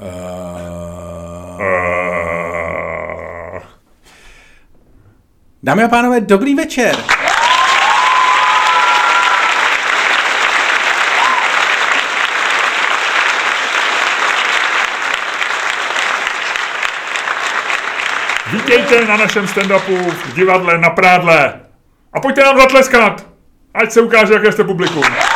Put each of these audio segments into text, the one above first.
Uh... Dámy a pánové, dobrý večer. Vítejte na našem stand-upu v divadle na Prádle. A pojďte nám zatleskat, ať se ukáže, jaké jste publikum.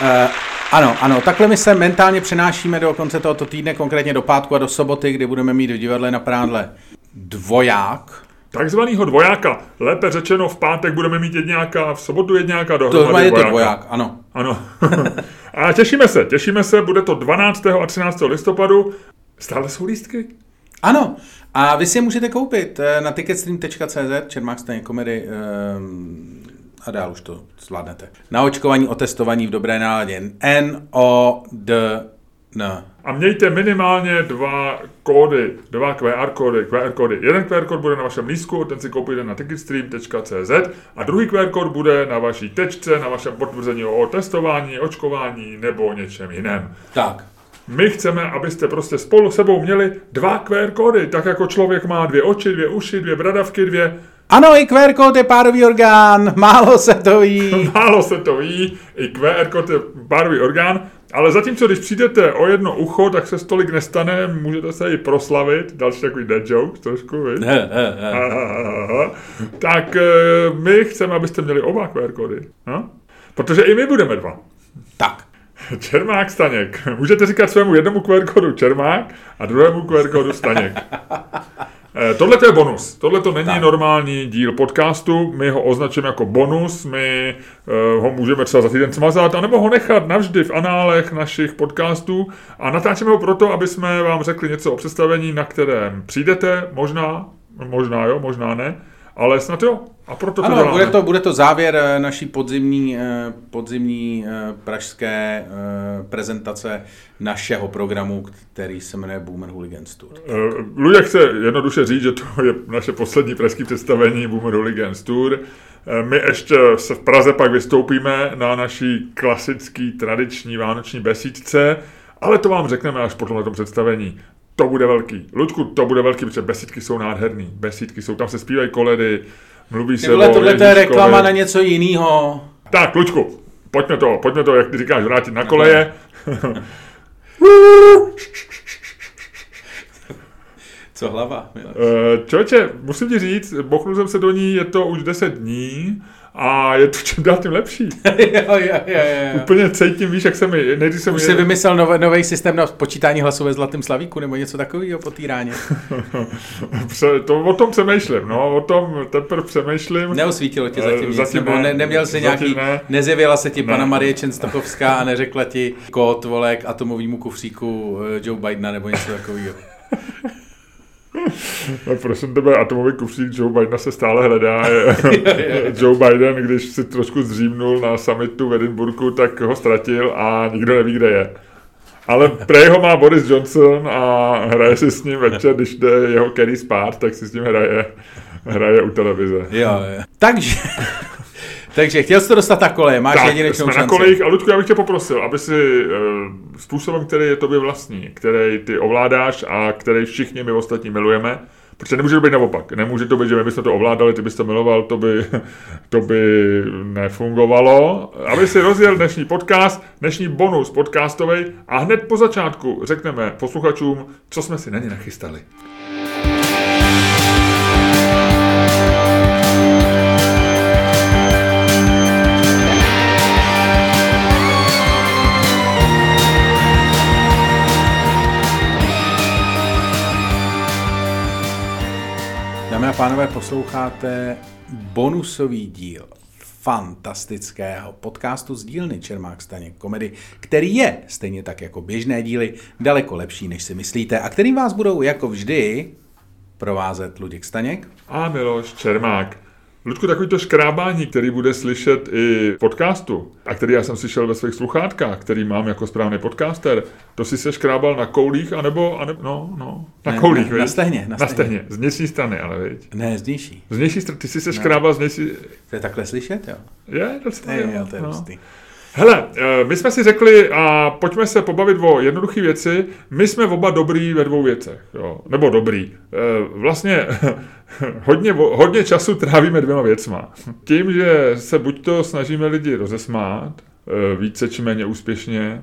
Uh, ano, ano, takhle my se mentálně přenášíme do konce tohoto týdne, konkrétně do pátku a do soboty, kdy budeme mít v divadle na Prádle dvoják. Takzvanýho dvojáka. Lépe řečeno, v pátek budeme mít jedňáka, v sobotu jedňáka dohromady To je to dvoják, ano. Ano. a těšíme se, těšíme se, bude to 12. a 13. listopadu. Stále jsou lístky? Ano, a vy si je můžete koupit eh, na ticketstream.cz, Čermák komedy, um, a dál už to zvládnete. Na očkování, otestování v dobré náladě. N, O, D, N. A mějte minimálně dva kódy, dva QR kódy, QR kódy. Jeden QR kód bude na vašem lístku, ten si koupíte na ticketstream.cz a druhý QR kód bude na vaší tečce, na vašem potvrzení o testování, očkování nebo něčem jiném. Tak. My chceme, abyste prostě spolu sebou měli dva QR kódy, tak jako člověk má dvě oči, dvě uši, dvě bradavky, dvě... Ano, i QR kód je párový orgán, málo se to ví. Málo se to ví, i QR kód je párový orgán, ale zatímco, když přijdete o jedno ucho, tak se stolik nestane, můžete se i proslavit, další takový dead joke trošku, víš? tak eh, my chceme, abyste měli oba QR kódy, no? protože i my budeme dva. tak. Čermák Staněk. Můžete říkat svému jednomu QR kódu Čermák a druhému QR kódu Staněk. Eh, Tohle je bonus. Tohle to není Tak. normální díl podcastu. My ho označíme jako bonus. My eh, ho můžeme třeba za týden smazat, anebo ho nechat navždy v análech našich podcastů. A natáčíme ho proto, aby jsme vám řekli něco o představení, na kterém přijdete. Možná, možná jo, možná ne. Ale snad jo. A proto to Ano, děláme. bude to, bude to závěr eh, naší podzimní, eh, podzimní eh, pražské prezentace našeho programu, který se jmenuje Boomer Hooligans Tour. Luděk chce jednoduše říct, že to je naše poslední pražské představení Boomer Hooligans Tour. My ještě se v Praze pak vystoupíme na naší klasický tradiční vánoční besídce, ale to vám řekneme až po tomhle představení. To bude velký. Luďku, to bude velký, protože besídky jsou nádherný. Besídky jsou, tam se zpívají koledy, mluví se Tyhle, o tohle to je reklama na něco jiného. Tak, Luďku, pojďme to, pojďme to, jak ty říkáš, vrátit na koleje. Co hlava? Mile? Uh, Čověče, musím ti říct, bochnul jsem se do ní, je to už 10 dní a je to čím dál tím lepší. jo, jo, jo, jo. Úplně cítím, víš, jak se mi, nejdřív jsem Už jsi vymyslel nový systém na počítání hlasů ve Zlatém slavíku nebo něco takového po té ráně. Pře- to o tom přemýšlím, no, o tom teprve přemýšlím. Neosvítilo tě Eh, zatím nic, zatím nebo ne, ne, neměl jsi zatím nějaký, ne. nezjevila se ti Ne. pana Marie Čenstokovská a neřekla ti kód, vole, k atomovýmu kufříku eh, Joe Bidena nebo něco takového. No, prosím tebe, atomový kufřík Joe Bidena se stále hledá. Joe Biden, když si trošku zřímnul na summitu v Edinburghu, tak ho ztratil a nikdo neví, kde je. Ale prej ho má Boris Johnson a hraje si s ním večer, když jde jeho Kerry spát, tak si s ním hraje, hraje u televize. Jo, jo. Takže, takže chtěl jsi to dostat na koleje, máš Tak, jedinečnou jsme šanci. na kolejích a Ludku, já bych tě poprosil, aby si uh, způsobem, který je tobě vlastní, který ty ovládáš a který všichni my ostatní milujeme, protože nemůže to být naopak. Nemůže to být, že my bychom to ovládali, ty bys to miloval, to by, to by nefungovalo. Aby si rozjel dnešní podcast, dnešní bonus podcastový a hned po začátku řekneme posluchačům, co jsme si na ně nachystali. Pánové, posloucháte bonusový díl fantastického podcastu z dílny Čermák Staněk komedy, který je, stejně tak jako běžné díly, daleko lepší, než si myslíte a kterým vás budou jako vždy provázet Luděk Staněk. A Miloš Čermák. Ludku, takový to škrábání, který bude slyšet i v podcastu, a který já jsem slyšel ve svých sluchátkách, který mám jako správný podcaster, to si se škrábal na koulích, anebo, anebo no, no, na Ne, koulích, na- na stehně, na na stehně. Z vnější strany, ale viď? Ne, zdnější. Z vnější strany, ty jsi se škrábal z vnější... To je takhle slyšet, jo? Je, docela, Ne, jo, to je no. Hele, eh, my jsme si řekli a pojďme se pobavit o jednoduché věci. My jsme oba dobrý ve dvou věcech, jo. nebo dobrý. Eh, Vlastně hodně, hodně času trávíme dvěma věcma. Tím, že se buď to snažíme lidi rozesmát, eh, více či méně úspěšně,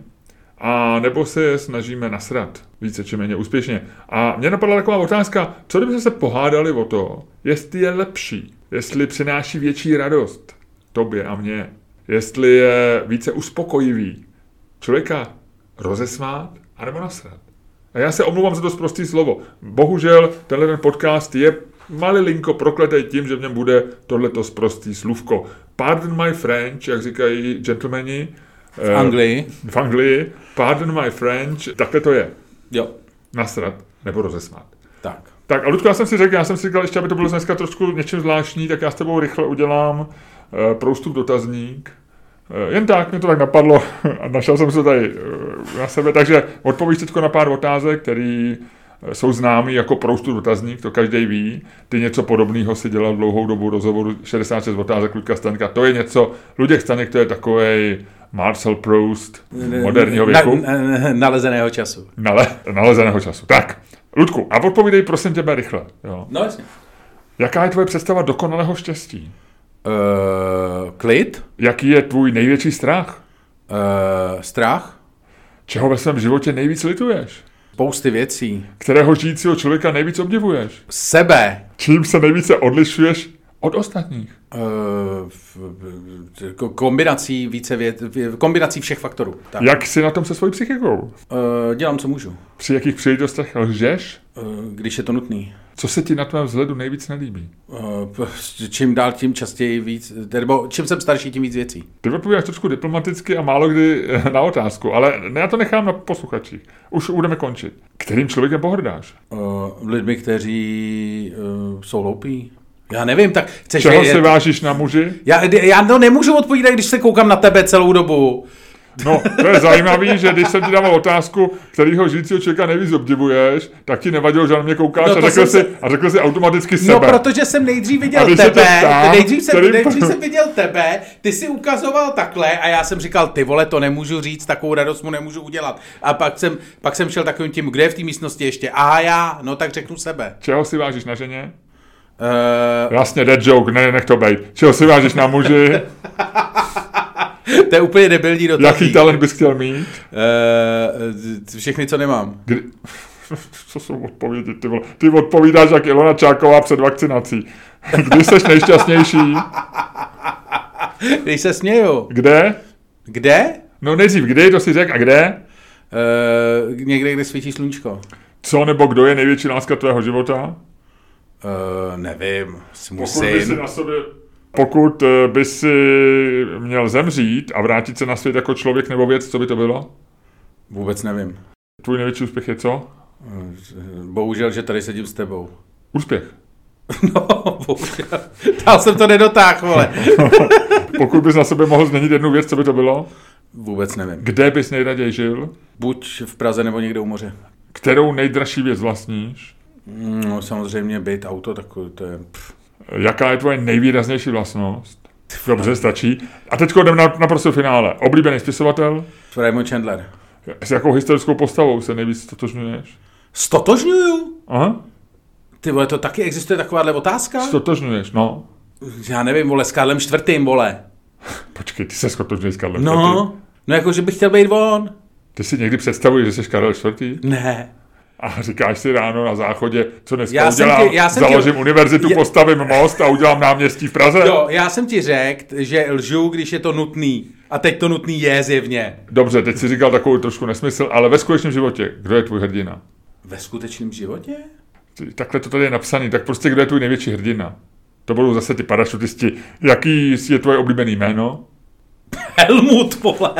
a nebo se je snažíme nasrat více či méně úspěšně. A mě napadla taková otázka, co kdyby se pohádali o to, jestli je lepší, jestli přináší větší radost tobě a mně, jestli je více uspokojivý člověka rozesmát anebo nasrat. A já se omlouvám za to prostý slovo. Bohužel tenhle ten podcast je malilinko prokletý tím, že v něm bude tohleto sprostý slůvko. Pardon my French, jak říkají gentlemani. V Anglii. V Anglii. Pardon my French. Takhle to je. Jo. Nasrat nebo rozesmát. Tak. Tak a Ludku, já jsem si řekl, já jsem si říkal, ještě aby to bylo dneska trošku něčím zvláštní, tak já s tebou rychle udělám uh, proustup dotazník. Uh, jen tak, mě to tak napadlo a našel jsem se tady uh, na sebe, takže odpovíš teď na pár otázek, které jsou známý jako proustup dotazník, to každý ví. Ty něco podobného si dělal dlouhou dobu rozhovoru 66 otázek Ludka Staňka. To je něco, Luděk Staněk to je takový Marcel Proust moderního věku. Na, na, nalezeného času. Nale, nalezeného času. Tak, Ludku, a odpovídej prosím tebe rychle. Jo. No jasně. Jaká je tvoje představa dokonalého štěstí? Uh, klid. Jaký je tvůj největší strach? Uh, strach. Čeho ve svém životě nejvíc lituješ? Spousty věcí. Kterého žijícího člověka nejvíc obdivuješ? Sebe. Čím se nejvíce odlišuješ od ostatních? Uh, kombinací více věc, vě- kombinací všech faktorů. Tak. Jak jsi na tom se svojí psychikou? Uh, dělám, co můžu. Při jakých příležitostech lžeš? Uh, když je to nutný. Co se ti na tvém vzhledu nejvíc nelíbí? P- čím dál, tím častěji víc, nebo čím jsem starší, tím víc věcí. Ty odpovídáš trošku diplomaticky a málo kdy eh, na otázku, ale já to nechám na posluchačích. Už budeme končit. Kterým člověkem pohrdáš? Uh, lidmi, kteří uh, jsou hloupí. Já nevím, tak chceš Čeho vědět- si vážíš na muži? Já, já to nemůžu odpovídat, když se koukám na tebe celou dobu. No, to je zajímavý, že když jsem ti dával otázku, kterýho žijícího člověka nejvíc obdivuješ, tak ti nevadilo, že na mě koukáš No, a, řekl si, a řekl si automaticky No, sebe. protože jsem nejdřív viděl tebe, ptám, nejdřív, jsem, který- nejdřív jsem viděl tebe, ty si ukazoval takhle a já jsem říkal, ty vole, to nemůžu říct, takovou radost mu nemůžu udělat. A pak jsem, pak jsem šel takovým tím, kde je v té místnosti ještě? A já, no tak řeknu sebe. Čeho si vážíš na ženě? Uh, Jasně, dead joke, ne, nech to bejt. Čeho si vážíš na muži? to je úplně debilní dotaz. Jaký talent bys chtěl mít? Uh, všechny, co nemám. Kdy... Co jsou odpovědi, ty vole? Ty odpovídáš jak Ilona Čáková před vakcinací. Kdy jsi nejšťastnější? Když se směju. Kde? Kde? No nejdřív kdy, to si řek, a kde? Uh, někde, kde svítí sluníčko. Co nebo kdo je největší láska tvého života? Uh, nevím, můj Pokud by si na sobě... Pokud eh, by si měl zemřít a vrátit se na svět jako člověk nebo věc, co by to bylo? Vůbec nevím. Tvůj největší úspěch je co? Bohužel, že tady sedím s tebou. Úspěch. No, bohužel. Dál jsem to nedotáhl, vole. Pokud bys na sobě mohl změnit jednu věc, co by to bylo? Vůbec nevím. Kde bys nejraději žil? Buď v Praze nebo někde u moře. Kterou nejdražší věc vlastníš? No, samozřejmě byt, auto, takový to je... Pff. Jaká je tvoje nejvýraznější vlastnost? Dobře, stačí. A teď jdeme na naprosto finále. Oblíbený spisovatel? Raymond Chandler. S jakou historickou postavou se nejvíc stotožňuješ? Stotožňuju? Aha, Ty vole, to taky existuje takováhle otázka? stotožňuješ, no. Já nevím, vole, s Karlem čtvrtým, vole. Počkej, ty se stotožňuješ s Karlem. No, no jako, že bych chtěl být on. Ty si někdy představuješ, že jsi Karel IV. Ne. A říkáš si ráno na záchodě, co dneska Já jsem udělám, ti- já jsem ti- založím univerzitu, Já- postavím most a udělám náměstí v Praze? Jo, já jsem ti řekl, že lžu, když je to nutný. A teď to nutný je zjevně. Dobře, teď si říkal takovou trošku nesmysl, ale ve skutečném životě, kdo je tvůj hrdina? Ve skutečném životě? Takhle to tady je napsaný, tak prostě kdo je tvůj největší hrdina? To budou zase ty parašutisti. Jaký je tvoje oblíbený jméno? Helmut, vole.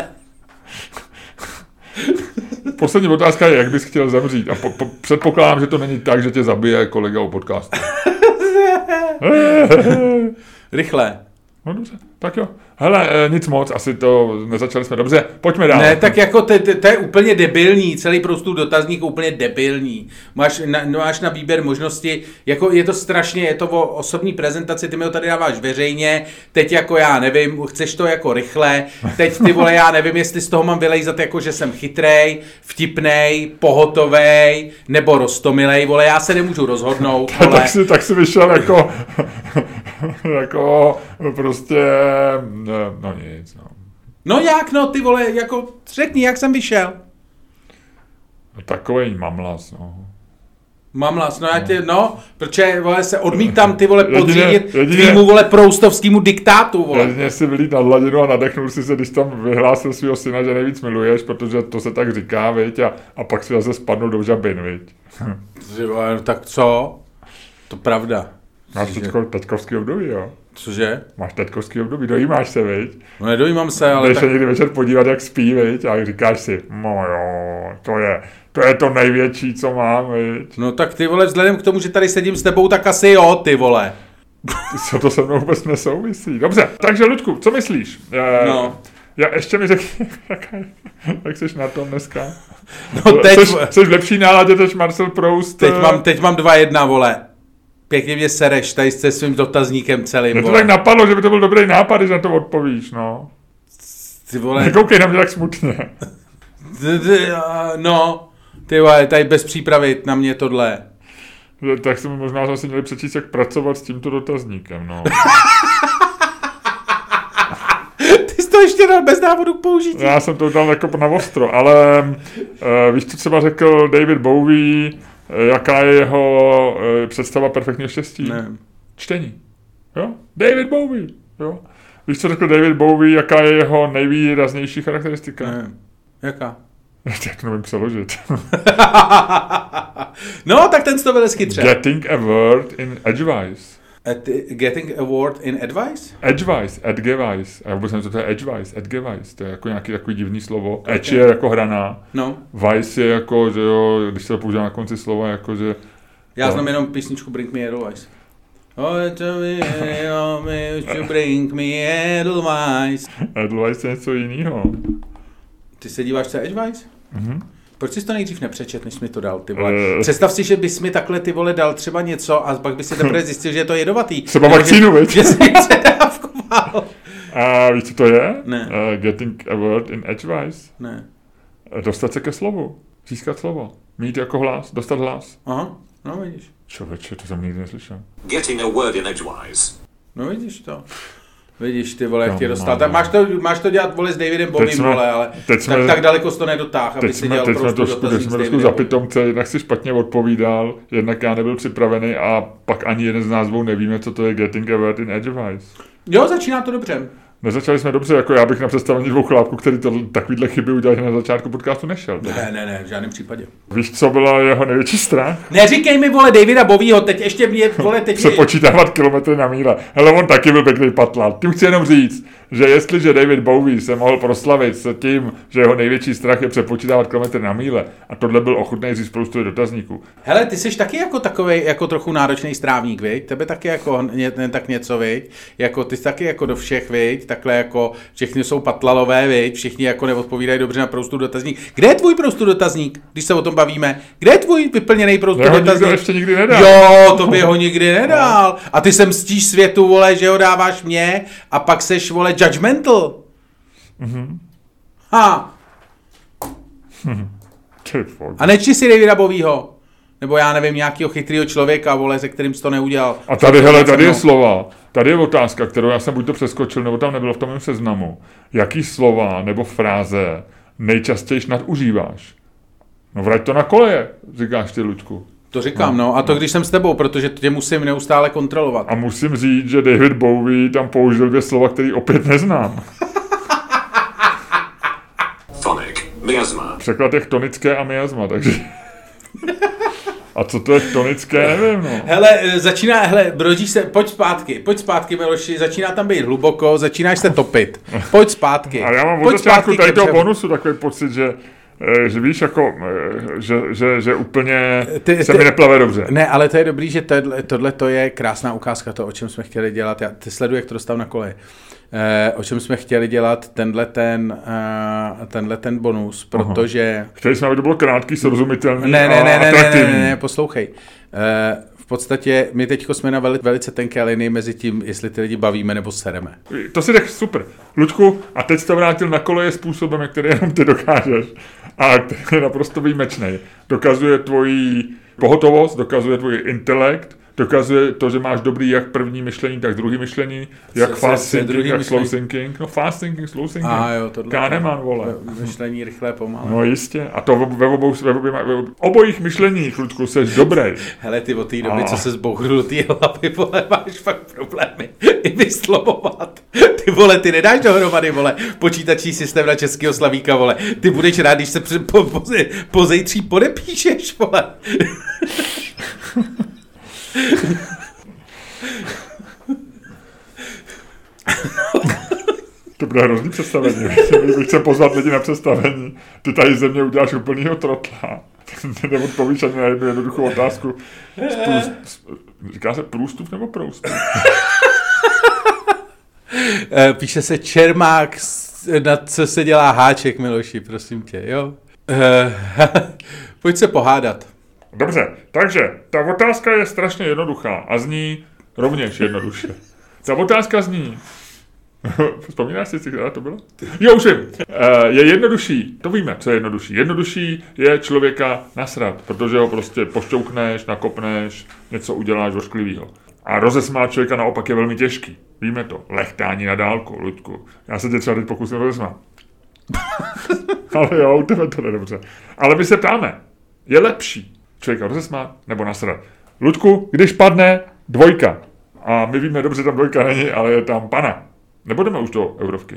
Poslední otázka je, jak bys chtěl zemřít. A po, po, předpokládám, že to není tak, že tě zabije kolega u podcastu. Rychle. No dobře, tak jo. Hele, eh, nic moc, asi to nezačali jsme dobře. Pojďme dál. Ne, tak jako to, je úplně debilní, celý prostor dotazník úplně debilní. Máš na, máš na výběr možnosti, jako je to strašně, je to o osobní prezentaci, ty mi ho tady dáváš veřejně, teď jako já nevím, chceš to jako rychle, teď ty vole, já nevím, jestli z toho mám vylejzat jako, že jsem chytrej, vtipnej, pohotovej, nebo rostomilej, vole, já se nemůžu rozhodnout, vole. tak, si, tak si vyšel jako, jako prostě, no nic, no. No jak no, ty vole, jako řekni, jak jsem vyšel. No, takovej mamlas, no. Mamlas, no já tě, no, protože vole, se odmítám ty vole podřídit tvýmu vole proustovskému diktátu, vole. Jedině si vylít na hladinu a nadechnul si se, když tam vyhlásil svého syna, že nejvíc miluješ, protože to se tak říká, viď, a, a pak si zase spadnul do žabin, viď. Ty vole, no tak co? To pravda. Máš teďko, teďkovský období, jo. Cože? Máš teďkovský období, dojímáš se, viď. No nedojímám se, ale Jdeš tak... se někdy večer podívat, jak spí, viď, a říkáš si, no jo, to je, to je to největší, co mám, viď. No tak ty vole, vzhledem k tomu, že tady sedím s tebou, tak asi jo, ty vole. Co to se mnou vůbec nesouvisí. Dobře, takže Ludku, co myslíš? Eh, No. Já ještě mi řekni, jak jsi na tom dneska? No teď, Jsi, jsi v lepší náladě než Marcel Proust? teď eh, mám, teď mám dva jedna, vole. Pěkně mě sereš tady se svým dotazníkem celým, Mě to tak napadlo, že by to byl dobrý nápad, když na to odpovíš, no. Ty vole, Nekoukej na mě tak smutně. no, ty vole, tady bez přípravy na mě tohle. Tak jsme možná zase měli přečíst, jak pracovat s tímto dotazníkem, no. Ty jsi to ještě dal bez návodu k použití. Já jsem to dal jako na ostro, ale uh, víš, co třeba řekl David Bowie, jaká je jeho uh, představa perfektního štěstí? Ne. Čtení. Jo? David Bowie. Jo? Víš, co řekl David Bowie, jaká je jeho nejvýraznější charakteristika? ne. Jaká? Jak nevím přeložit. no, tak ten to vede chytře. Getting a word in edgewise. At, getting award in advice? Edgewise, edgewise. A já vůbec nevím, co to je edgewise, edgewise. To je jako nějaký takový divný slovo. Edge je jako hraná. No, Vice je jako, že jo, když se to používá na konci slova, jako že... já No. znám jenom písničku Bring Me Edelweiss. Oh, to me, oh, me, to bring me Edelweiss. Edgewise je něco jiného. Ty se díváš, co je Edgeweiss? Mhm. Proč jsi to nejdřív nepřečet, než jsi mi to dal, ty vole? Eh. Představ si, že bys mi takhle ty vole dal třeba něco a pak by si teprve zjistil, že je to jedovatý. Třeba vakcínu, že, že jsi předávkoval. A víš, co to je? Ne. Uh, getting a word in edgewise. Ne. Eh, Dostat se ke slovu. Získat slovo. Mít jako hlas. Dostat hlas. Aha, no vidíš. Člověče, to jsem nikdy neslyšel. Getting a word in edgewise. No vidíš to. Vidíš ty vole, jak No, tě no, dostal. no. Tak máš to, máš to dělat vole s Davidem Bovým, jsme- vole, ale teď jsme- tak, tak daleko jsi to nedotáhl, aby si dělal teď jsme prostě trošku, teď dotazník jsme trošku za pitomce, jednak si špatně odpovídal, jednak já nebyl připravený a pak ani jeden z dvou nevíme, co to je getting a word in edgewise. Jo, začíná to dobře. Nezačali jsme dobře, jako já bych na představení dvou chlápků, který to, takovýhle chyby udělali na začátku podcastu nešel. Ne, ne, ne, v žádném případě. Víš, co byla jeho největší strach? Neříkej mi, vole, Davida Bovýho, teď ještě mě, vole, teď mě... Přepočítávat kilometry na míle. Hele, on taky byl pěkný patlát. Tím chci jenom říct, že jestliže David Bowie se mohl proslavit s tím, že jeho největší strach je přepočítávat kilometry na míle, a tohle byl ochotný říct spoustu dotazníků, Hele, ty jsi taky jako takový, jako trochu náročný strávník, viď? Tebe taky jako ně, ne, tak něco, viď? Jako ty jsi taky jako do všech, viď? Takhle jako všichni jsou patlalové, viď? Všichni jako neodpovídají dobře na prostou dotazník. Kde je tvůj prostou dotazník, když se o tom bavíme? Kde je tvůj vyplněný prostou Jeho nikdo dotazník? ještě nikdy nedal. Jo, to by ho nikdy nedal. A ty sem mstíš světu, vole, že ho dáváš mě a pak seš, vole, judgmental. Mhm. Ha, fakt. a nečti si Davida Bovýho. Nebo já nevím, nějakého chytrýho člověka, vole, se kterým jsi to neudělal. A tady, hele, tady je No. slova. Tady je otázka, kterou já jsem buď to přeskočil, nebo tam nebylo v tom mém seznamu. Jaký slova nebo fráze nejčastěji nadužíváš? No vrať to na koleje, říkáš ty, Luďku. To říkám, no. A to když jsem s tebou, protože tě musím neustále kontrolovat. A musím říct, že David Bowie tam použil dvě slova, které opět neznám. Phonic. Miasma. Překlad je tonické a miasma, takže... A co to je tonické, nevím, no. Hele, e, začíná, hele, brodíš se, pojď zpátky, pojď zpátky, Miloši, začíná tam být hluboko, začínáš se topit. Pojď zpátky. A já mám od pojď začátku tady toho bonusu takový pocit, že eh, že víš, jako, eh, že, že, že úplně Ty- se ty- mi neplave dobře. Ne, ale to je dobrý, že tohle, tohle to je krásná ukázka toho, o čem jsme chtěli dělat. Já ty sleduji, jak to dostal na koleje. Eh, o čem jsme chtěli dělat tenhle ten, eh, tenhle ten bonus, protože... Chtěli jsme, aby to bylo krátký, srozumitelný Ne, ne, a ne, ne, ne, atraktivní. ne, ne, poslouchej. Eh, v podstatě my teď jsme na veli, velice tenké linii mezi tím, jestli ty lidi bavíme nebo sereme. To si řekl super. Luďku, a teď jsi to vrátil na koleje způsobem, který jenom ty dokážeš. A který je naprosto výjimečný. Dokazuje tvoji pohotovost, dokazuje tvůj intelekt, dokazuje to, že máš dobrý jak první myšlení, tak druhý myšlení, jak Co- fast co thinking, druhý jak slow myšlení? thinking. No fast thinking, slow thinking. A jo, tohle. Kahneman, vole. Myšlení rychlé pomalé. No jistě. A to ve obou, ve obou, ve obou, obojích myšleních, Ludku, jsi dobrý. Hele, ty od té doby, A. co se zbouchl do té hlavy, vole, máš fakt problémy i vyslovovat. Ty vole, ty nedáš dohromady, vole, počítačí systém na českého slavíka, vole. Ty budeš rád, když se po, po, po zejtří podepíšeš, vole. To bude hrozný představení. Bych chtěl pozvat lidi na představení. Ty tady ze mě uděláš úplnýho trotla. Neodpovíš ani na jednu jednoduchou otázku. Z průst, z, říká se průstup nebo průstup? Eh, Píše se Čermák, na co se dělá háček, Miloši, prosím tě, jo. Eh, Pojď se pohádat. Dobře, takže ta otázka je strašně jednoduchá a zní rovněž jednoduše. Ta otázka zní, Vzpomínáš si, která to bylo? Jo, už vím. Eh, Je jednodušší, to víme, co je jednodušší. Jednodušší je člověka nasrat, protože ho prostě pošťoukneš, nakopneš, něco uděláš ošklivýho. A rozesmát člověka naopak je velmi těžký. Víme to. Lechtání na dálku, Luďku. Já se tě třeba teď pokusím rozesmát. Ale jo, u tebe to jde dobře. Ale my se ptáme, je lepší člověka rozesmát nebo nasrat? Ludku, když padne dvojka, a my víme dobře, že tam dvojka není, ale je tam pana. Nebudeme už do eurovky.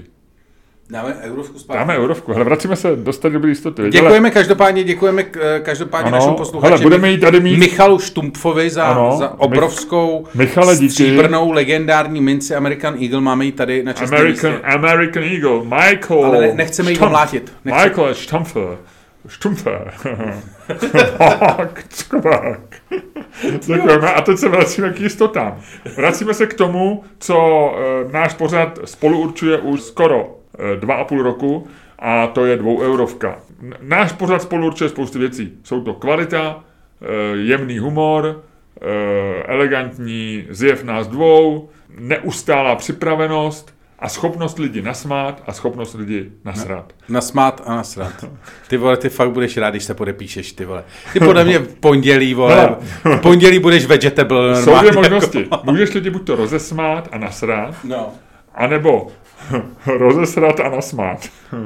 Dáme eurovku zpátky. Dáme eurovku. Hele, vracíme se do staré dobré jistoty. Děkujeme každopádně, děkujeme eh, každopádně Ano, našemu hele, posluchači budeme jí tady mít- Michalu Štumpfovi za, Ano, za obrovskou Michale, díky. stříbrnou legendární minci American Eagle. Máme ji tady na čestném American, místě. American Eagle, Michael. Ale ne- nechceme jí Stumpf. omlátit. Nechce- Michael Stumpfer. Skvělé. Děkujeme. A teď se vracíme k jistotám. Vracíme se k tomu, co e, náš pořad spolu určuje už skoro e, dva a půl roku a to je dvoueurovka. Náš pořad spolu určuje spoustu věcí. Jsou to kvalita, e, jemný humor, elegantní zjev nás dvou, neustálá připravenost a schopnost lidi nasmát a schopnost lidi nasrat. Nasmát a nasrat. Ty vole, ty fakt budeš rád, když se podepíšeš, ty vole. Ty podle mě v pondělí, vole, v pondělí budeš vegetable Jsou normálně. dvě možnosti. Můžeš lidi buď to rozesmát a nasrát, No. anebo rozesrat a nasmát.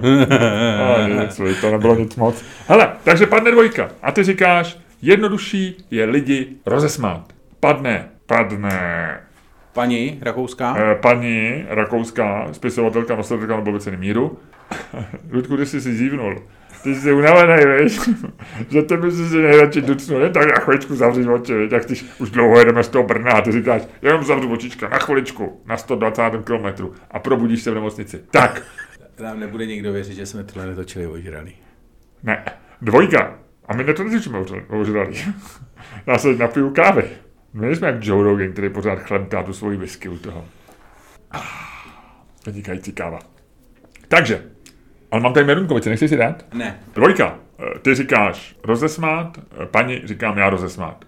a nic, to nebylo nic moc. Hele, takže padne dvojka. A ty říkáš, jednodušší je lidi rozesmát. Padne, padne Paní Rakouská? eh, paní rakouská spisovatelka, nositelka Nobelovy ceny míru. Ludku, ty jsi si zívnul. Ty jsi unavený, víš? že ty bys si nejradši ducnul, jen tak na chviličku zavřít oči, víš? jak když už dlouho jedeme z toho Brna a ty říkáš, jenom zavřu očička na chviličku, na 120 kilometru a probudíš se v nemocnici. Tak, Nám nebude nikdo věřit, že jsme tohle netočili ožraný. ne, dvojka. A my netočíme ožralý. Já se napiju kávy. My nejsme jak Joe Rogan, který pořád chlemtá tu svoji whisky u toho. Ah, Vynikající káva. Takže, ale mám tady merunkovice, nechceš si dát? Ne. Dvojka. Eh, Ty říkáš rozesmát, eh, paní říkám já rozesmát.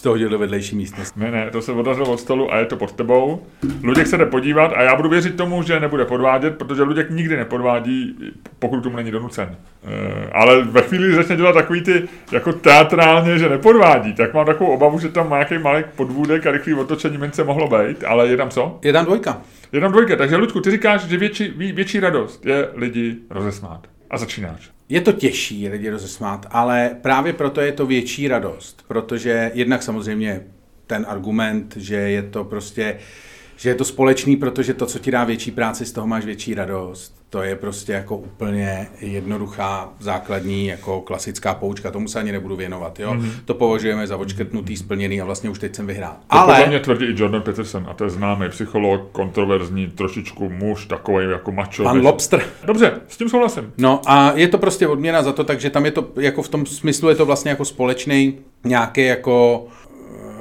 Z toho hodil do vedlejší místnosti. Ne, ne, to se odrazilo od stolu a je to pod tebou. Luděk se jde podívat a já budu věřit tomu, že nebude podvádět, protože Luděk nikdy nepodvádí, pokud tomu není donucen. E, ale ve chvíli, kdy začne dělat takový ty, jako teatrálně, že nepodvádí, tak mám takovou obavu, že tam má nějaký malý podvůdek a rychlý otočení mince mohlo být, ale je tam co? Je tam dvojka. Je tam dvojka, takže Ludku, ty říkáš, že větší, vě- větší radost je lidi rozesmát. A začínáš. Je to těžší lidi rozesmát, ale právě proto je to větší radost, protože jednak samozřejmě ten argument, že je to prostě že je to společný, protože to, co ti dá větší práci, z toho máš větší radost. To je prostě jako úplně jednoduchá, základní, jako klasická poučka, tomu se ani nebudu věnovat. Jo? Mm-hmm. To považujeme za očkrtnutý, splněný a vlastně už teď jsem vyhrál. To Ale... podle mě tvrdí i Jordan Peterson, a to je známý psycholog, kontroverzní, trošičku muž, takový jako macho. Pan Lobster. Dobře, s tím souhlasím. No a je to prostě odměna za to, takže tam je to, jako v tom smyslu je to vlastně jako společný nějaký jako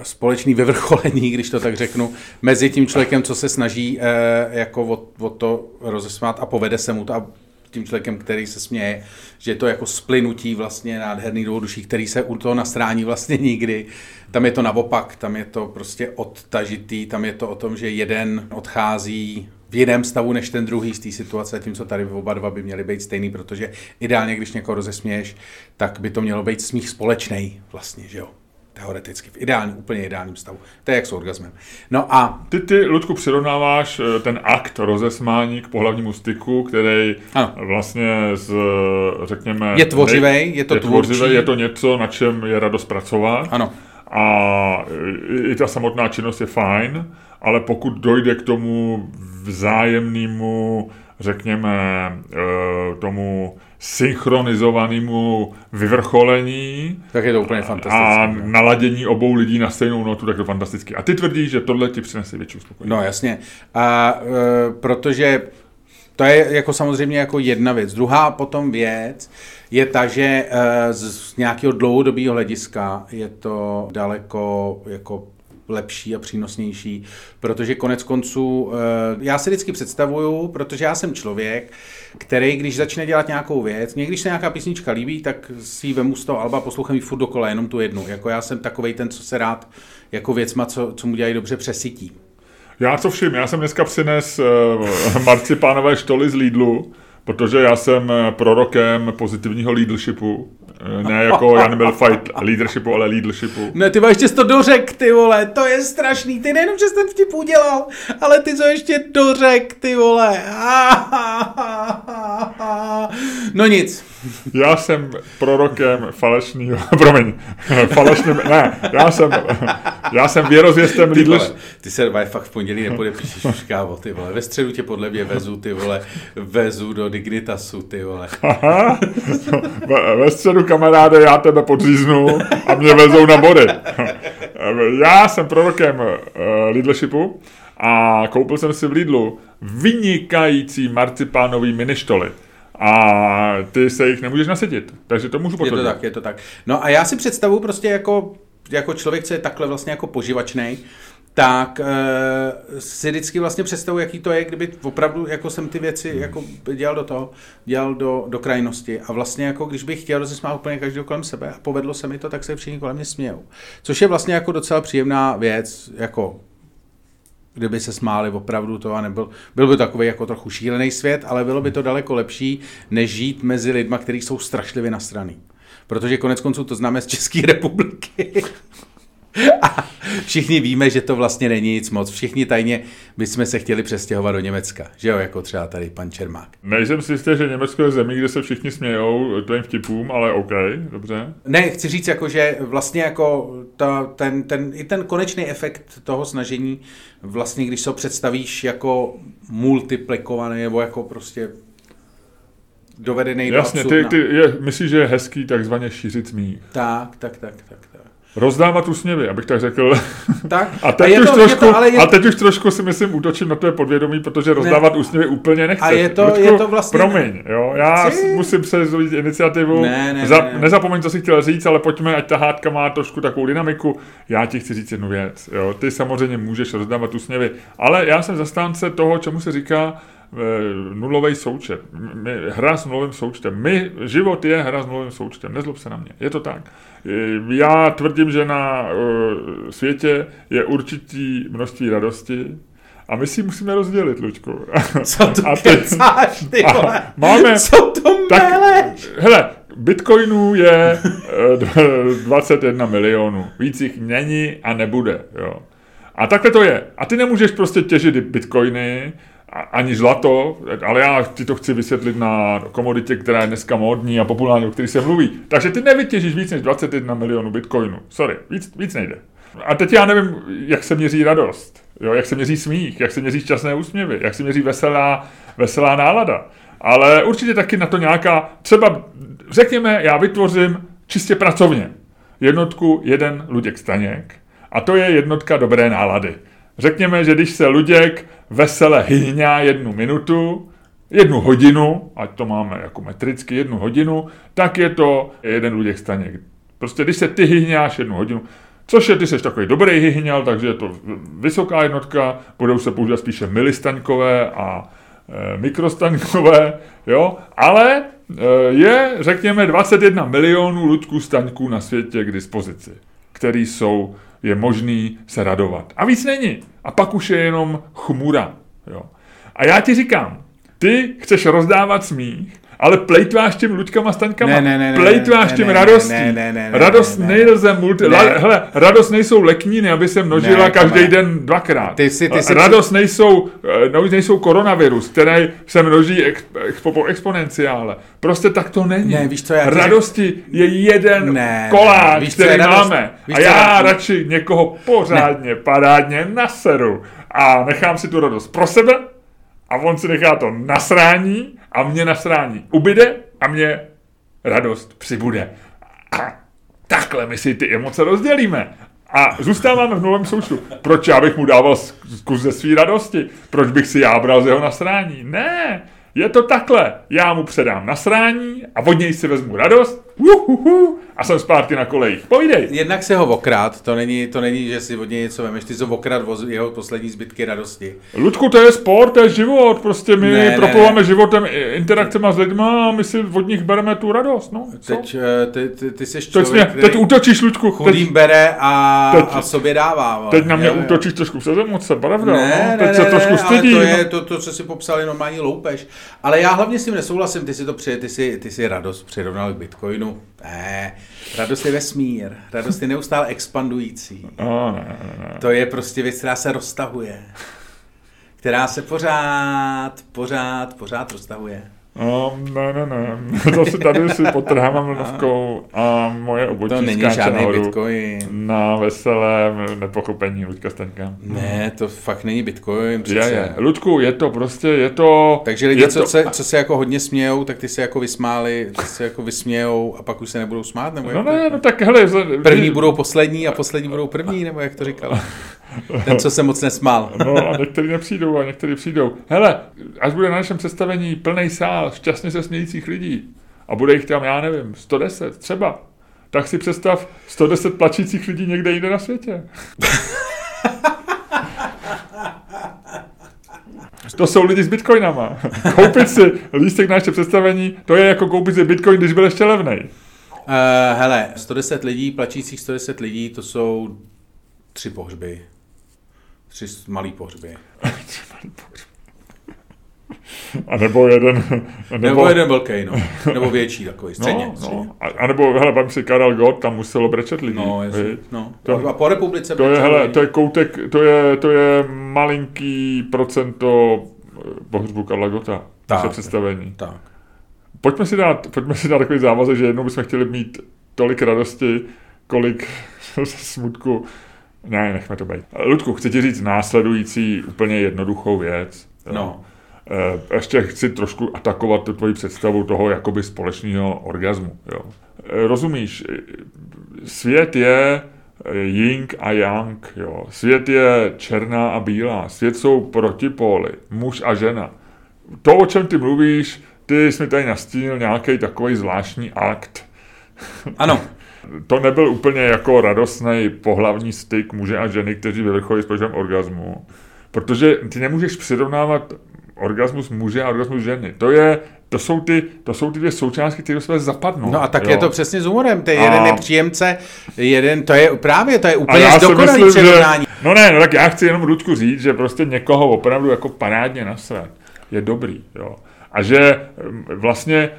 společný vyvrcholení, když to tak řeknu, mezi tím člověkem, co se snaží eh, jako o, o to rozesmát a povede se mu to a tím člověkem, který se směje, že je to jako splynutí vlastně nádherný dvouduší, který se u toho nastrání vlastně nikdy. Tam je to naopak, tam je to prostě odtažitý, tam je to o tom, že jeden odchází v jiném stavu než ten druhý z té situace, tím, co tady oba dva by měli být stejný, protože ideálně, když někoho rozesměješ, tak by to mělo být smích společný vlastně, že jo teoreticky, v ideálním, úplně ideálním stavu. To je jak s orgasmem. No a... Ty, ty, Ludku, přirovnáváš eh, ten akt rozesmání k pohlavnímu styku, který ano. vlastně z, řekněme... Je tvořivý, je to je tvořivý, je to něco, na čem je radost pracovat. Ano. A i ta samotná činnost je fajn, ale pokud dojde k tomu vzájemnému, řekněme, eh, tomu synchronizovanému vyvrcholení. Tak je to úplně fantastické. A naladění obou lidí na stejnou notu, tak to fantasticky. A ty tvrdíš, že tohle ti přinese větší spokojenost. No jasně. A e, protože to je jako samozřejmě jako jedna věc. Druhá potom věc je ta, že e, z nějakého dlouhodobého hlediska je to daleko jako lepší a přínosnější, protože konec konců, eh, já si vždycky představuju, protože já jsem člověk, který, když začne dělat nějakou věc, mě když se nějaká písnička líbí, tak si ji vemu z toho alba, poslouchám ji furt dokola, jenom tu jednu. Jako já jsem takovej ten, co se rád jako věcma, co, co mu dělají dobře, přesytí. Já co všim, já jsem dneska přines uh, marcipánové štoly z Lidlu, protože já jsem eh, prorokem pozitivního leadershipu ne jako Jan byl fight leadershipu, ale leadershipu. Ne, ty ještě to dořek, ty vole, to je strašný. Ty nejenom, že jsi ten vtip udělal, ale ty co ještě dořek, ty vole. No nic. Já jsem prorokem falešného, promiň, falešným, ne, já jsem, já jsem věrozvěstem ty, vole, ty se vole, fakt v pondělí nepodepíšeš už kávo, ty vole. Ve středu tě podle mě vezu, ty vole, vezu do Dignitasu, ty vole. Aha, ve, ve středu kamaráde, já tebe podříznu a mě vezou na body. Já jsem prorokem uh, Lidlshipu a koupil jsem si v Lidlu vynikající marcipánový ministoly a ty se jich nemůžeš nasytit. Takže to můžu potvrdit. Je to tak, je to tak. No a já si představu prostě jako, jako člověk, co je takhle vlastně jako poživačnej, tak e, si vždycky vlastně představu, jaký to je, kdyby opravdu jako jsem ty věci jako dělal do toho, dělal do, do krajnosti a vlastně jako když bych chtěl rozesmát úplně každého kolem sebe a povedlo se mi to, tak se všichni kolem mě smějou. Což je vlastně jako docela příjemná věc, jako kdyby se smáli opravdu to a nebyl, byl by takový jako trochu šílený svět, ale bylo by to daleko lepší, než žít mezi lidma, kteří jsou strašlivě nastraný. Protože konec konců to známe z České republiky. A všichni víme, že to vlastně není nic moc. Všichni tajně bychom se chtěli přestěhovat do Německa. Že jo, jako třeba tady pan Čermák. Nejsem si jistý, že Německo je zemí, kde se všichni smějou tvým vtipům, ale OK, dobře. Ne, chci říct, jako, že vlastně jako ta, ten, ten, i ten konečný efekt toho snažení, vlastně když se představíš jako multiplikovaný, nebo jako prostě dovedený Jasně, ty, ty je, myslíš, že je hezký takzvaně šířit smích. Tak, tak, tak, tak. Rozdávat úsměvy, abych tak řekl. Tak. A teď, a už, to, trošku, to, ale je... a teď už trošku si myslím útočím na tvé podvědomí, protože rozdávat ne. úsměvy úplně nechci. A je to, Ludku, je to vlastně... Promiň, jo, já Chci? musím přezvít iniciativu. Ne, ne, Za, ne, ne. Nezapomeň, co jsi chtěl říct, ale pojďme, ať ta hádka má trošku takovou dynamiku. Já ti chci říct jednu věc. Jo. Ty samozřejmě můžeš rozdávat úsměvy, ale já jsem zastánce toho, čemu se říká nulový součet. My, hra s nulovým součtem. My, život je hra s nulovým součtem. Nezlob se na mě. Je to tak. Já tvrdím, že na uh, světě je určitý množství radosti, a my si musíme rozdělit, Luďku. Co to a teď, kecáš, ty vole? Máme, Co to meleš? Hele, bitcoinů je 21 milionů. Víc jich není a nebude. Jo. A takhle to je. A ty nemůžeš prostě těžit bitcoiny, ani zlato, ale já ti to chci vysvětlit na komoditě, která je dneska módní a populární, o který se mluví. Takže ty nevytěžíš víc než 21 milionů bitcoinů. Sorry, víc, víc nejde. A teď já nevím, jak se měří radost, jo, jak se měří smích, jak se měří šťastné úsměvy, jak se měří veselá, veselá nálada. Ale určitě taky na to nějaká, třeba řekněme, já vytvořím čistě pracovně jednotku jeden Luděk Staněk a to je jednotka dobré nálady. Řekněme, že když se Luděk vesele hyhňá jednu minutu, jednu hodinu, ať to máme jako metricky jednu hodinu, tak je to jeden Luděk Staněk. Prostě když se ty hyhňáš jednu hodinu, což je, ty jsi takový dobrý hyhňal, takže je to vysoká jednotka, budou se používat spíše milistaňkové a e, mikrostaňkové, jo, ale e, je, řekněme, 21 milionů Luďků staňků na světě k dispozici, který jsou, je možný se radovat. A víc není. A pak už je jenom chmura, jo. A já ti říkám, ty chceš rozdávat smích, ale plejtváš tím Luďkama Staňkama. Ne, ne, ne, ne, plejtváš ne, tím ne, radostí. ne, ne, ne, ne, radost ne, ne. nejlze multi... Ne. La, hele, radost nejsou lekníny, aby se množila Ne, každý den dvakrát. Ty si- ty si- radost nejsou, eh, no, nejsou koronavirus, který se množí ex, expo, po exponenciále. Prostě tak to není. Ne, víš co, já Radosti je jeden Ne, koláč, ne, víš, který radost? máme. Víš, a já radost? radši někoho pořádně, parádně naseru a nechám si tu radost pro sebe a on si nechá to nasrání a mě nasrání ubyde a mě radost přibude. A takhle my si ty emoce rozdělíme. A zůstáváme v novém součtu. Proč já bych mu dával kus ze své radosti? Proč bych si já bral z jeho nasrání? Ne, je to takhle. Já mu předám nasrání a od něj si vezmu radost uhuhu, a jsem zpátky na kolejích. Povídej. Jednak se ho okrát, to není, to není, že si od něj něco vemeš, ty se okrát o jeho poslední zbytky radosti. Ludku, to je sport, to je život, prostě my Ne, ne, ne, životem, interakcema s lidma a my si od nich bereme tu radost, no. Co? Teď, eh, ty, ty, ty jsi Teď, člověk, mě, který teď útočíš, Ludku, chudým teď, bere a, teď- a sobě dává. vole. teď na mě Jo, útočíš trošku přes emoce, pravda, Ne, no? ne, teď ne, se trošku ne, stydím. Ale to je to, to, co si popsal, je normální loupež. Ale já hlavně s tím nesouhlasím, ty si to při, ty si, ty si radost přirovnal k Bitcoinu. Ne, radost je vesmír, radost je neustále expandující. No, ne, ne, ne. To je prostě věc, která se roztahuje. Která se pořád, pořád, pořád roztahuje. No, ne, ne, ne. Zase tady si potrhávám mluvkou a moje To obočí není skáče žádný nahoru Bitcoin. na veselém nepochopení Luďka Staňka. Ne, to fakt není Bitcoin. Je, Přece. je. Ludku, je to prostě, je to... Takže lidi, je co, to, se, co se jako hodně smějou, tak ty se jako vysmáli, ty se jako vysmějou a pak už se nebudou smát, nebo No to ne, je? no tak hele... První budou poslední a poslední budou první, nebo jak to říkal? Ten, co se moc nesmál. No a některý nepřijdou a některý přijdou. Hele, až bude na našem představení plný sál šťastně se smějících lidí a bude jich tam, já nevím, 110 třeba, tak si představ 110 plačících lidí někde jinde na světě. To jsou lidi s bitcoinama. Koupit si lístek na naše představení, to je jako koupit si bitcoin, když byl ještě levnej. Uh, hele, 110 lidí, plačících 110 lidí, to jsou tři pohřby. Tři malý pohřby. A nebo jeden... Nebo, nebo jeden velký, no. Nebo větší takový, středně. no, středně. no. A, a nebo, hele, vám si Karel Gott, tam muselo brečet lidí. No, viď? no. To- a po republice To je, hele, to je koutek, to je, to je malinký procento eh, pohřbu Karla Gota. Tak. Představení. Tak. Pojďme si, dát, pojďme si dát takový závazek, že jednou bychom chtěli mít tolik radosti, kolik smutku. Ne, nechme to být. Ludku, chci ti říct následující úplně jednoduchou věc. No. Eh, Ještě chci trošku atakovat tu tvoji představu toho jakoby společného orgazmu. Jo. Eh, Rozumíš, eh, svět je eh, yin a yang, jo. svět je černá a bílá, svět jsou protipóly, muž a žena. To, o čem ty mluvíš, ty jsi mi tady nastínil nějaký takový zvláštní akt. Ano, To nebyl úplně jako radostný pohlavní styk muže a ženy, kteří vyvrcholí společném orgazmu. Protože ty nemůžeš přirovnávat orgasmus muže a orgasmus ženy. To, je, to, jsou, ty, to jsou ty dvě součástky, které do sebe zapadnou. no a tak jo. je to přesně s humorem. Ten A- jeden je příjemce, jeden, to je právě, to je úplně zdokonalý myslím, že... přirovnání. No ne, no tak já chci jenom Ludku říct, že prostě někoho opravdu jako parádně nasrat je dobrý, jo. A že mm, vlastně,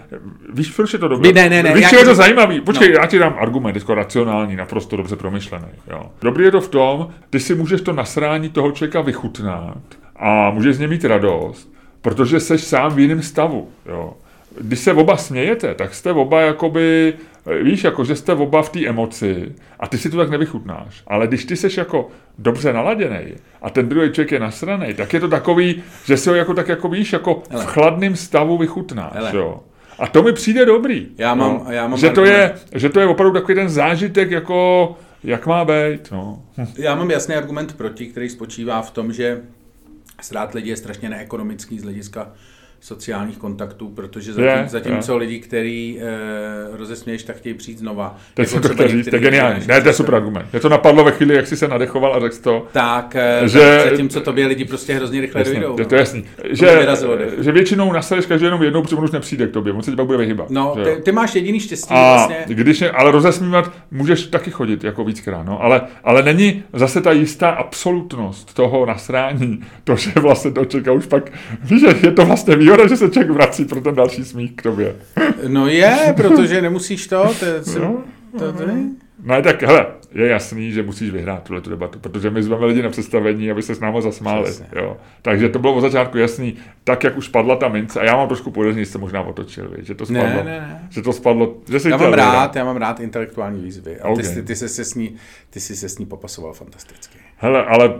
víš, proč je to dobré? Ne, ne, ne, víš, je to zajímavý? Počkej, No. já ti dám argument, jako racionální, naprosto dobře promyšlený. Jo. Dobrý je to v tom, ty si můžeš to nasrání toho člověka vychutnat a můžeš z něj mít radost, protože seš sám v jiném stavu. Jo. Když se oba smějete, tak jste oba jakoby, eh, víš, jako že jste oba v té emoci a ty si to tak nevychutnáš. Ale když ty seš jako dobře naladěný a ten druhý člověk je nasraný, tak je to takový, že si ho jako tak jako víš, jako Hele. v chladném stavu vychutnáš, Hele. jo. A to mi přijde dobrý. Já mám- no. já mám že, to je, že to je opravdu takový ten zážitek, jako jak má být. No. Já mám jasný argument proti, který spočívá v tom, že srát lidi je strašně neekonomický z hlediska sociálních kontaktů, protože zatím, Je, zatímco lidi, který e, rozesměješ, tak chtějí přijít znova. Teď Jako jsem to třeba chtěl říct, to je geniální. Ne, to je super argument. Mě to napadlo ve chvíli, jak jsi se nadechoval a řekl to. Tak, e, Že- že... zatímco tobě lidi prostě hrozně rychle Jasně, dojdou. je to no. jasný. mi Že, vyrazilo že většinou nasereš každý jenom jednou, protože on už nepřijde k tobě, on se ti pak bude vyhybat. No, že ty, ty máš jediný štěstí A vlastně. když je, ale rozesmívat můžeš taky chodit jako víckrát, no, ale, ale není zase ta jistá absolutnost toho nasrání, to, že vlastně do člověka už pak, víš, že je to vlastně výhoda, že se člověk vrací pro ten další smích k tobě. No je, protože nemusíš to, to, je- No, to, to, No tak hele, je jasný, že musíš vyhrát tuhle tu debatu, protože my zveme lidi na představení, aby se s náma zasmáli. Přesně. Jo. Takže to bylo od začátku jasný, tak jak už padla ta mince, a já mám trošku podezření, že se možná otočil, víš, že to Ne, spadlo. ne, ne. Že to spadlo, že já mám rád, já mám rád intelektuální výzvy. A ty, Ok. jsi, ty, jsi se s ní, ty jsi se s ní popasoval fantasticky. Hele, ale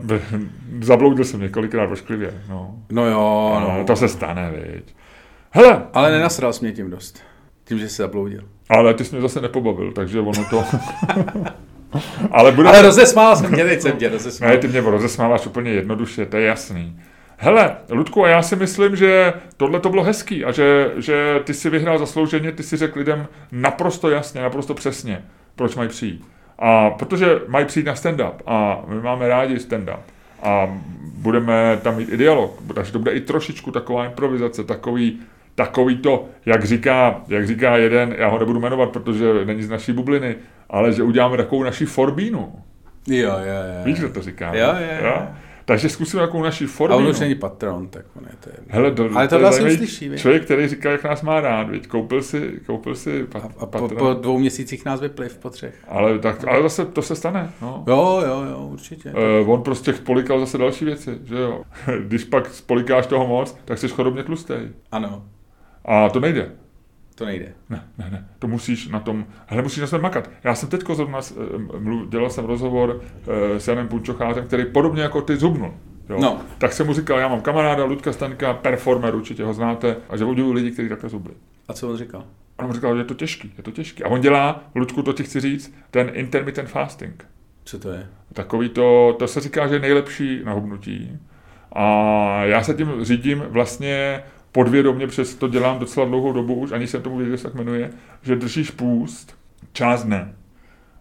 zabloudil jsem několikrát ošklivě, no. No jo, no. no. To se stane, viď. Hele, Ale nenasral jsi mě tím dost. Tím, že jsi zabloudil. ale ty jsi mě zase nepobavil, takže ono to... ale bude... Ale rozesmál jsem tě, teď jsem tě rozesmál. Ne, ty mě rozesmáváš úplně jednoduše, to je jasný. Hele, Ludku, a já si myslím, že tohle to bylo hezký a že, že ty si vyhrál zaslouženě, ty si řekl lidem naprosto jasně, naprosto přesně, proč mají přijít. A protože mají přijít na stand-up a my máme rádi stand-up a budeme tam mít i dialog, takže to bude i trošičku taková improvizace, takový, takový to, jak říká, jak říká jeden, já ho nebudu jmenovat, protože není z naší bubliny, ale že uděláme takovou naší forbínu. Jo, jo, jo. Víš, kdo to říká? Jo, ne? jo, jo. Takže zkusíme naší A formu. on už není patron, tak on je to jedno. Hele, do, Ale to zajímavý uslyší, viď? Člověk, který říká, jak nás má rád, viď? Koupil si, koupil si pat, A po, patron. po dvou měsících nás vypliv po třech. Ale, tak, ale zase to se stane. No. Jo, jo, jo, určitě. Uh, on prostě polikal zase další věci, že jo. Když pak spolikáš toho moc, tak jsi chorobně tlustý. Ano, A to nejde. To nejde. Ne, ne, ne. To musíš na tom, hele, musíš na tom makat. Já jsem teď zrovna, eh, dělal jsem rozhovor eh, s Janem Punčochářem, který podobně jako ty zubnul. Jo? No. Tak jsem mu říkal, já mám kamaráda Ludka Staňka, performer, určitě ho znáte, a že obdivuju lidi, kteří takhle zubli. A co on říkal? A on mu říkal, že je to těžký, je to těžký. A on dělá, Ludku, to ti chci říct, ten intermittent fasting. Co to je? Takový to, to se říká, že je nejlepší na hubnutí. A já se tím řídím vlastně podvědomě, přes to dělám docela dlouhou dobu už, ani jsem tomu věděl, že se tak jmenuje, že držíš půst část dne.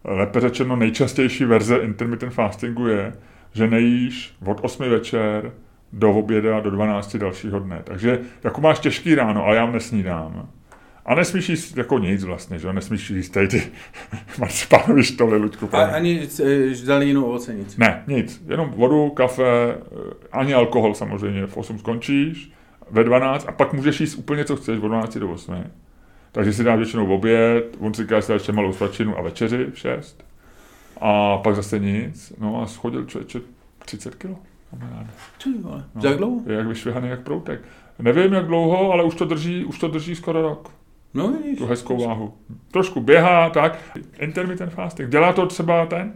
Lépe řečeno, nejčastější verze intermittent fastingu je, že nejíš od 8 večer do oběda do 12 dalšího dne. Takže jako máš těžký ráno, ale já nesnídám. A nesmíš jíst jako nic vlastně, že? Nesmíš jíst tady ty marcipánový štoly, Luďku. A, ani e, zeleninu, ovoce, nic. Ne, nic. Jenom vodu, kafe, eh, ani alkohol samozřejmě. V 8 skončíš, ve 12 a pak můžeš jíst úplně co chceš od 12 do 8. Takže si dáš většinou v oběd, on si říká, že si dáš ještě malou svačinu a večeři v 6. A pak zase nic. No a schodil člověče 30 kilo. kamaráde. Ty vole, No, jak dlouho? Je jak vyšvihaný jak proutek. Nevím, jak dlouho, ale už to drží, už to drží skoro rok. No vidíš. Tu hezkou váhu. Trošku běhá, tak. Intermittent fasting. Dělá to třeba ten?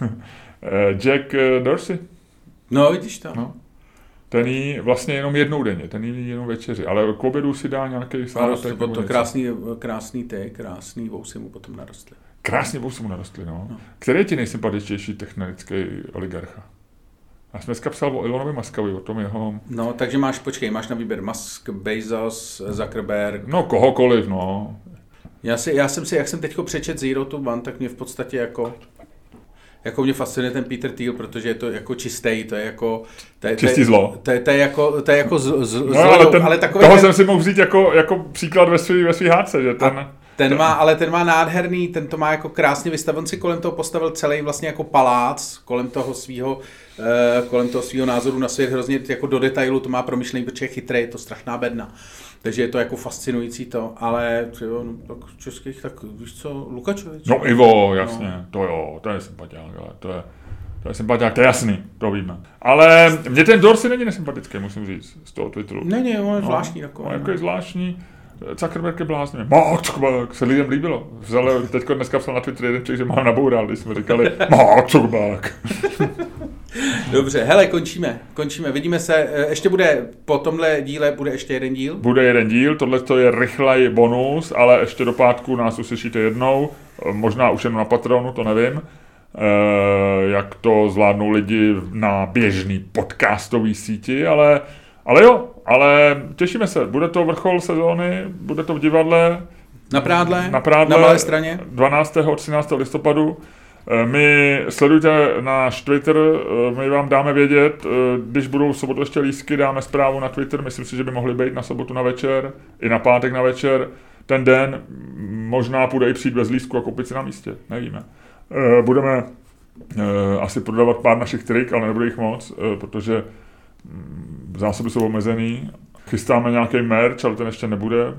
Eh, Jack eh, Dorsey. No vidíš to. No. Ten jí vlastně jenom jednou denně, ten jí jenom večeři, ale k obědu si dá nějaký A sátek. to, to krásný, krásný ty, krásný vousy mu potom narostly. Krásně vousy mu narostly, no. No. Který je ti nejsympatičtější technický oligarcha? Já jsem dneska psal o Elonovi Muskovi, o tom jeho, No, takže máš, počkej, máš na výběr Musk, Bezos, Zuckerberg. no kohokoliv, no. Já, si, já jsem si, jak jsem teďko přečet Zero to One, tak mě v podstatě jako jako mě fascinuje ten Peter Thiel, protože je to jako čistý, to je jako... To je, Čistý zlo. To je, to je jako, to je jako z, z, No, zlo, ale, ten, ale takový toho ten, jsem si mohl vzít jako, jako příklad ve svý, ve svý hádce, že ten... ten má, ale ten má nádherný, ten to má jako krásně vystaven, si kolem toho postavil celý vlastně jako palác, kolem toho svého eh, kolem toho svého názoru na svět hrozně jako do detailu to má promyšlený, protože je chytrý, je to strašná bedna. Takže je to jako fascinující to, ale jo, no, tak českých, tak víš co, Lukačovič. No Ivo, jasně, no. to jo, to je sympatiák, ale to je... To je sympatiák, to je jasný, to víme. Ale mě ten Dorsey není nesympatický, musím říct, z toho Twitteru. Není, on je zvláštní no, takový. On jako je zvláštní. Zuckerberg je blázně. Mark Zuckerberg se lidem líbilo. Vzal, teďko dneska psal na Twitter jeden člověk, že mám naboural, když jsme říkali Mark Zuckerberg. Dobře, hele, končíme, končíme, vidíme se, eh, ještě bude, po tomhle díle bude ještě jeden díl. Bude jeden díl, tohle to je rychlej bonus, ale ještě do pátku nás uslyšíte jednou, eh, možná už jenom na Patronu, to nevím, eh, jak to zvládnou lidi na běžný podcastový síti, ale, ale jo, ale těšíme se, bude to vrchol sezóny, bude to v divadle, Na Prádle, na, Prádle, na Malé straně. 12. 13. listopadu. Eh, My sledujte náš Twitter, eh, my vám dáme vědět, eh, když budou v sobotu ještě lístky, dáme zprávu na Twitter, myslím si, že by mohly být na sobotu na večer, i na pátek na večer. Ten den možná půjde i přijít bez lístku a koupit si na místě, nevíme. Budeme asi prodávat pár našich trik, ale nebude jich moc, protože mm, zásoby jsou omezený. Chystáme nějaký merch, ale ten ještě nebude.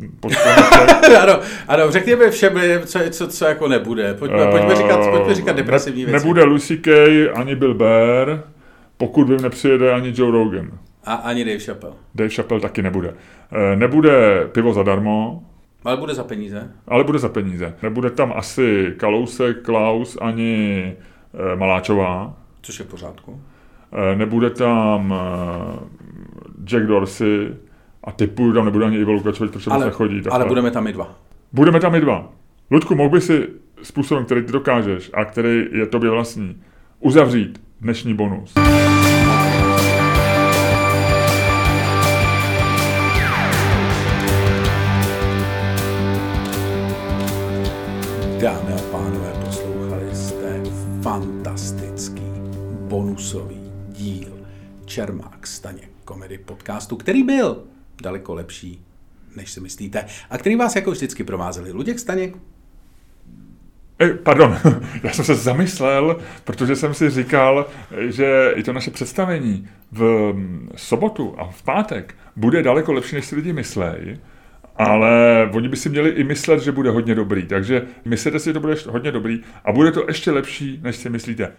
Ano, ano, řekněme všem lidem, co, co, co jako nebude. Pojďme, pojďme, říkat, pojďme říkat depresivní ne, věci. Nebude Lucy Kay, ani Bill Bear, pokud vím, nepřijede ani Joe Rogan. A ani Dave Chappelle. Dave Chappelle taky nebude. Eh, Nebude pivo zadarmo, Ale bude za peníze. ale bude za peníze. Nebude tam asi Kalousek, Klaus, ani eh, Maláčová. Což je v pořádku. Eh, Nebude tam eh, Jack Dorsey a typu tam nebude ani Ivo Lukačovič, protože moc Ale, nechodí. ale takhle. budeme tam i dva. Budeme tam i dva. Ludku, mohl by si způsobem, který ty dokážeš a který je tobě vlastní, uzavřít dnešní bonus. Dámy a pánové, poslouchali jste fantastický bonusový díl Čermák Staněk komedy podcastu, který byl daleko lepší, než si myslíte, a který vás jako vždycky provázeli. Luděk Staněk, Ej, pardon, já jsem se zamyslel, protože jsem si říkal, že i to naše představení v mm, sobotu a v pátek bude daleko lepší, než si lidi myslejí, ale oni by si měli i myslet, že bude hodně dobrý, takže myslete si, že to bude hodně dobrý a bude to ještě lepší, než si myslíte.